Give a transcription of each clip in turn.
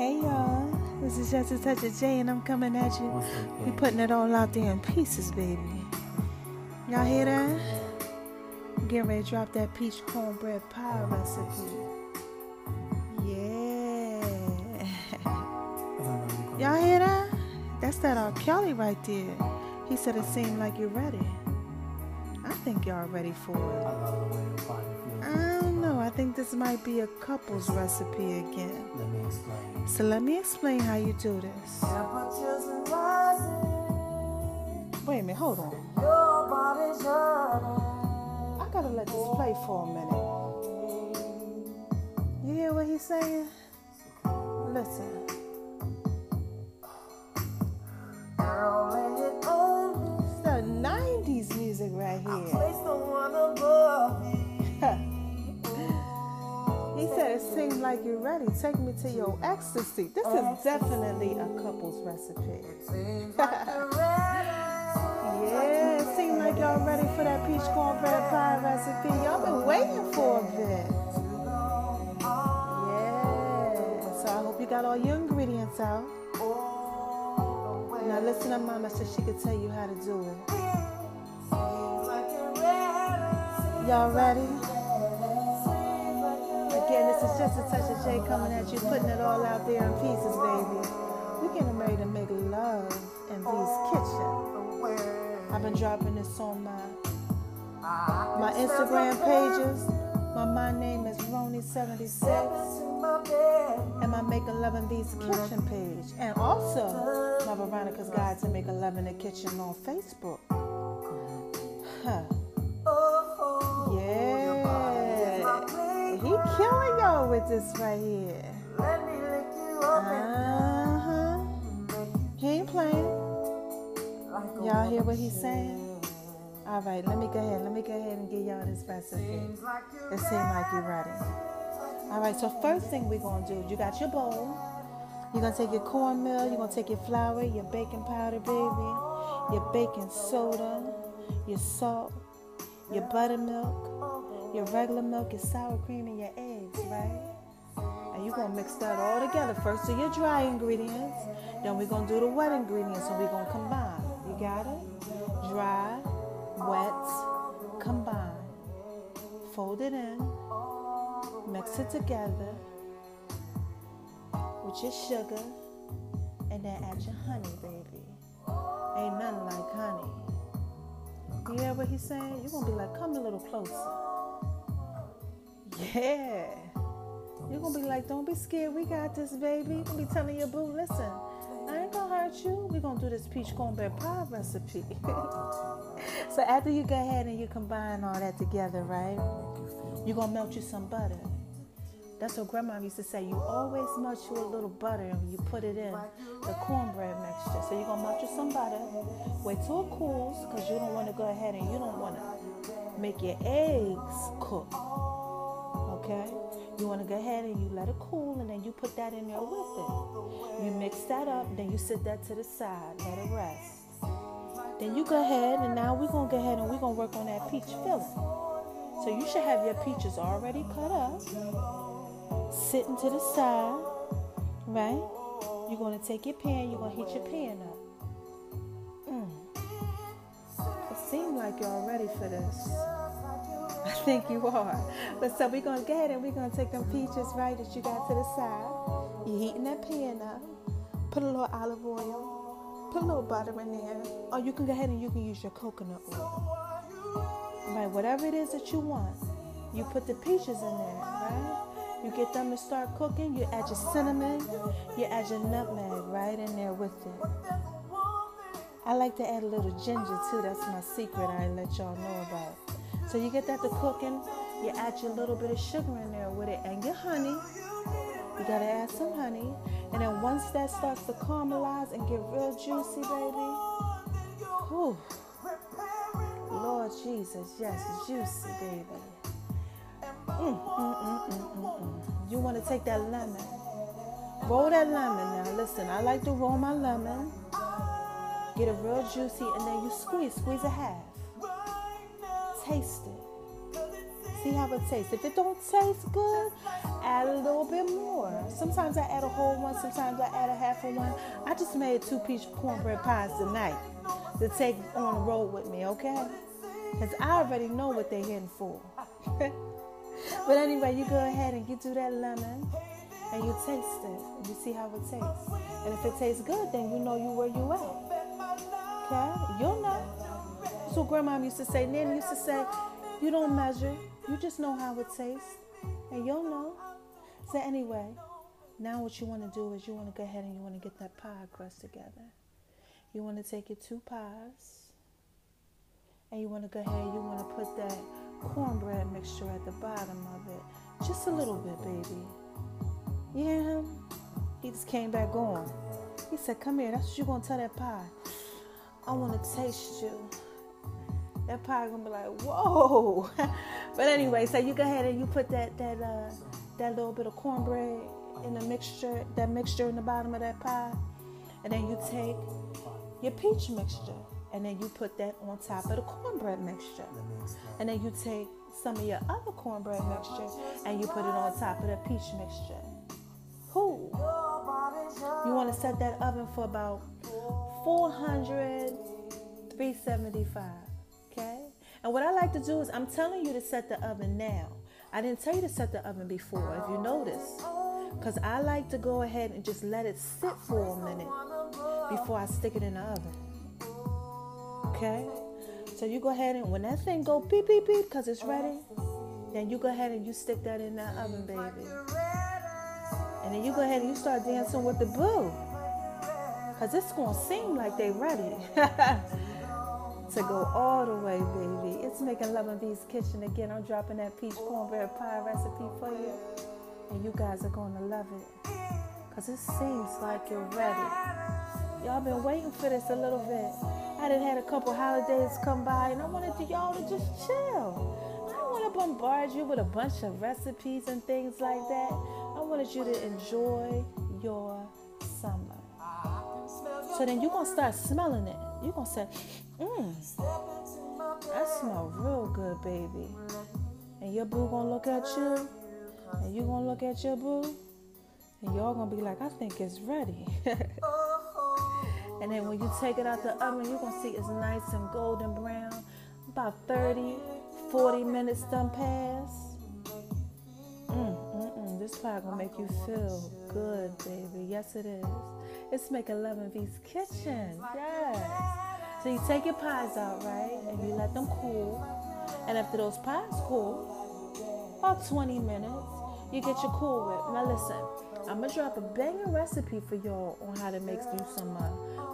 Hey y'all, this is just a touch of J, and I'm coming at you. We putting it all out there in pieces, baby. Y'all hear that? Getting ready to drop that peach cornbread pie oh, recipe. Yeah. I don't know you gonna- Y'all hear that? That's that R. Kelly right there. He said it seemed like you're ready. I think y'all ready for I it. love the way your body feels. I don't know. I think this might be a couple's recipe again. Let me explain. So let me explain how you do this. Temperatures Wait a minute, hold on. your body's yearning. I gotta let this play for a minute. You hear what he's saying? Listen. Girl, lay it on me. It's the 90s music right here. He said it seems like you're ready. Take me to your ecstasy. This is definitely a couple's recipe. Seems like you're ready. Yeah, it seems like y'all ready for that peach cornbread pie recipe. Y'all been waiting for a bit. Yeah, so I hope you got all your ingredients out. Now listen to mama so she could tell you how to do it. Seems like you're ready. Y'all ready? Is just a touch of J coming at you, putting it all out there in pieces, baby. We're getting ready to make love in these kitchen. I've been dropping this on my my Instagram pages. My my name is Roni76 and my Make a Love in These Kitchen page. And also my Veronica's Guide to Make a Love in the Kitchen on Facebook. Huh. Killing with this right here. Let me lick you up Uh huh. He ain't playing. like Y'all hear what he's saying? All right, let me go ahead. Let me go ahead and give y'all this recipe. Seems like you're It seems like you're ready. All right, so first thing we're gonna do, you got your bowl. You're gonna take your cornmeal. You're gonna take your flour, your baking powder, baby, your baking soda, your salt, your buttermilk, your regular milk, your sour cream, and your eggs, right? And you're gonna mix that all together. First do your dry ingredients, then we're gonna do the wet ingredients, and we're gonna combine. You got it? Dry, wet, combine. Fold it in, mix it together with your sugar, and then add your honey, baby. Ain't nothing like honey. You hear what he's saying? You're gonna be like, come a little closer. Yeah. You're gonna be like, don't be scared, we got this, baby. You're gonna be telling your boo, listen, I ain't gonna hurt you. We're gonna do this peach cornbread pie recipe. so after you go ahead and you combine all that together, right? You're gonna melt you some butter. That's what grandma used to say. You always melt you a little butter and you put it in the cornbread mixture. So you're gonna melt you some butter. Wait till it cools because you don't want to go ahead and you don't want to make your eggs cook. Okay? You want to go ahead and you let it cool and then you put that in there with it. You mix that up, then you sit that to the side, let it rest. Then you go ahead and now we're gonna go ahead and we're gonna work on that peach filling. So you should have your peaches already cut up, sitting to the side, right? You're gonna take your pan, you're gonna heat your pan up. Mm. It seems like y'all ready for this. I think you are. But so we're gonna go ahead and we're gonna take them peaches right that you got to the side. You're heating that pan up. Put a little olive oil. Put a little butter in there. Or you can go ahead and you can use your coconut oil. Right, whatever it is that you want. You put the peaches in there, right? You get them to start cooking. You add your cinnamon. You add your nutmeg right in there with it. I like to add a little ginger too. That's my secret. I let y'all know about. So you get that to cooking. You add your little bit of sugar in there with it and your honey. You gotta add some honey. And then once that starts to caramelize and get real juicy, baby. Whew. Lord Jesus, yes, juicy, baby. Mm, mm, mm, mm, mm, mm. You want to take that lemon, roll that lemon. Now, listen, I like to roll my lemon, get it real juicy, and then you squeeze, squeeze a half. Taste it. See how it tastes. If it don't taste good, add a little bit more. Sometimes I add a whole one, sometimes I add a half of one. I just made two peach cornbread pies tonight to take on the road with me, okay? Because I already know what they're in for. but anyway, you go ahead and you do that lemon and you taste it. And you see how it tastes. And if it tastes good, then you know you where you at. Okay? You'll know. So grandma used to say, Nanny used to say, you don't measure, you just know how it tastes. And you'll know. So anyway, now what you want to do is you want to go ahead and you want to get that pie crust together. You want to take your two pies and you want to go ahead you want to put that cornbread mixture at the bottom of it. Just a little bit, baby. Him? He just came back on. He said, Come here, that's what you're to tell that pie. I want to taste you. That pie gonna be like, whoa. but anyway, so you go ahead and you put that that uh, that little bit of cornbread in the mixture, that mixture in the bottom of that pie, and then you take your peach mixture and then you put that on top of the cornbread mixture. And then you take some of your other cornbread mixture and you put it on top of the peach mixture. Who? You want to set that oven for about 400, 375. And what I like to do is I'm telling you to set the oven now. I didn't tell you to set the oven before, if you notice. Because I like to go ahead and just let it sit for a minute before I stick it in the oven. Okay? So you go ahead and when that thing go beep beep beep because it's ready, then you go ahead and you stick that in that oven, baby. And then you go ahead and you start dancing with the boo. Cause it's gonna seem like they ready to go all the way, baby. It's making Love and V's kitchen again. I'm dropping that peach cornbread pie recipe for you, and you guys are gonna love it. Cause it seems like you're ready. Y'all been waiting for this a little bit. I done had a couple holidays come by, and I wanted to, y'all to just chill. I don't want to bombard you with a bunch of recipes and things like that. I wanted you to enjoy your summer. So then you're gonna start smelling it. You're gonna say, mmm, that smells real good, baby. And your boo gonna look at you, and you gonna look at your boo, and y'all gonna be like, I think it's ready. and then when you take it out the oven, you're gonna see it's nice and golden brown. About 30, 40 minutes done pass. Pie gonna make you feel good, baby. Yes, it is. It's making Love and V's kitchen. Yes. So you take your pies out, right? And you let them cool. And after those pies cool, about 20 minutes, you get your Cool Whip. Now listen, I'm gonna drop a banging recipe for y'all on how to make you some uh,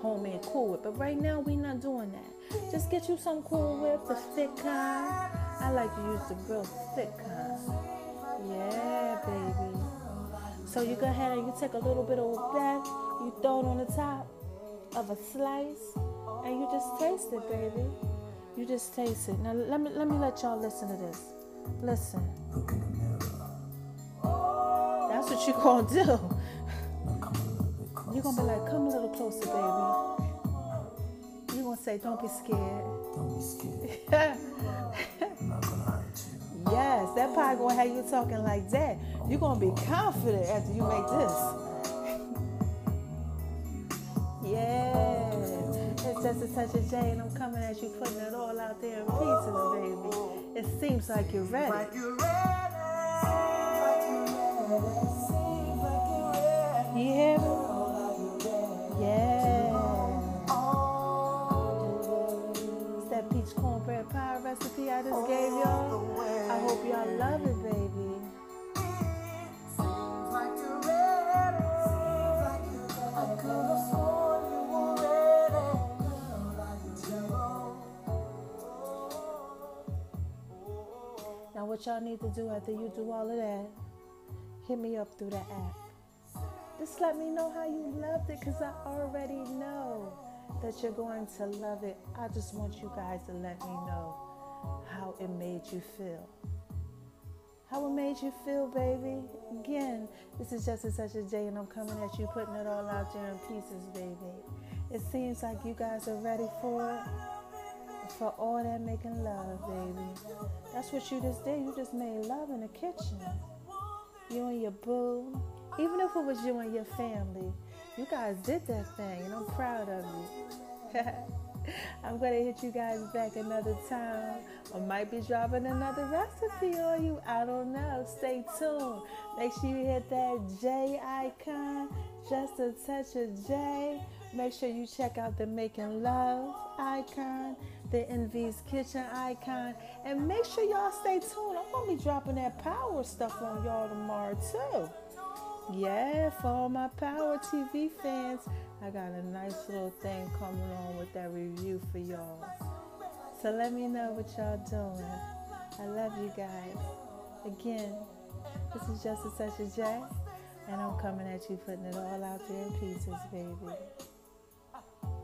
homemade Cool Whip. But right now we not doing that. Just get you some Cool Whip, the thick kind. I like to use the real thick kind. Yeah, baby. So you go ahead and you take a little bit of that, you throw it on the top of a slice, and you just taste it, baby. You just taste it. Now let me let me let y'all listen to this. Listen. Look in the mirror. That's what you gonna do. Now come a little bit closer. You're gonna be like, come a little closer, baby. You're gonna say, don't be scared. Don't be scared. you. that pie gonna have you talking like that. You're gonna be confident after you make this. yeah. It's just a touch of J and I'm coming at you, putting it all out there in pieces, baby. It seems like you're ready. You're ready. Like you're ready. Seems like you're ready. You hear me? Yeah. It's that peach cornbread pie recipe I just gave y'all. I love it, baby. Now, what y'all need to do after you do all of that, hit me up through the app. Just let me know how you loved it because I already know that you're going to love it. I just want you guys to let me know how it made you feel. How it made you feel, baby. Again, this is just such a day, and I'm coming at you, putting it all out there in pieces, baby. It seems like you guys are ready for it. For all that making love, baby. That's what you just did. You just made love in the kitchen. you and your boo, even if it was you and your family, you guys did that thing, and I'm proud of you. I'm gonna hit you guys back another time. I might be dropping another recipe on you. I don't know. Stay tuned. Make sure you hit that J icon, just a touch of J. Make sure you check out the Making Love icon, the Envy's Kitchen icon, and make sure y'all stay tuned. I'm gonna be dropping that power stuff on y'all tomorrow too. Yeah, for all my Power TV fans, I got a nice little thing coming on with that review for y'all. So let me know what y'all doing. I love you guys. Again, this is just a touch of J, and I'm coming at you putting it all out there in pieces, baby.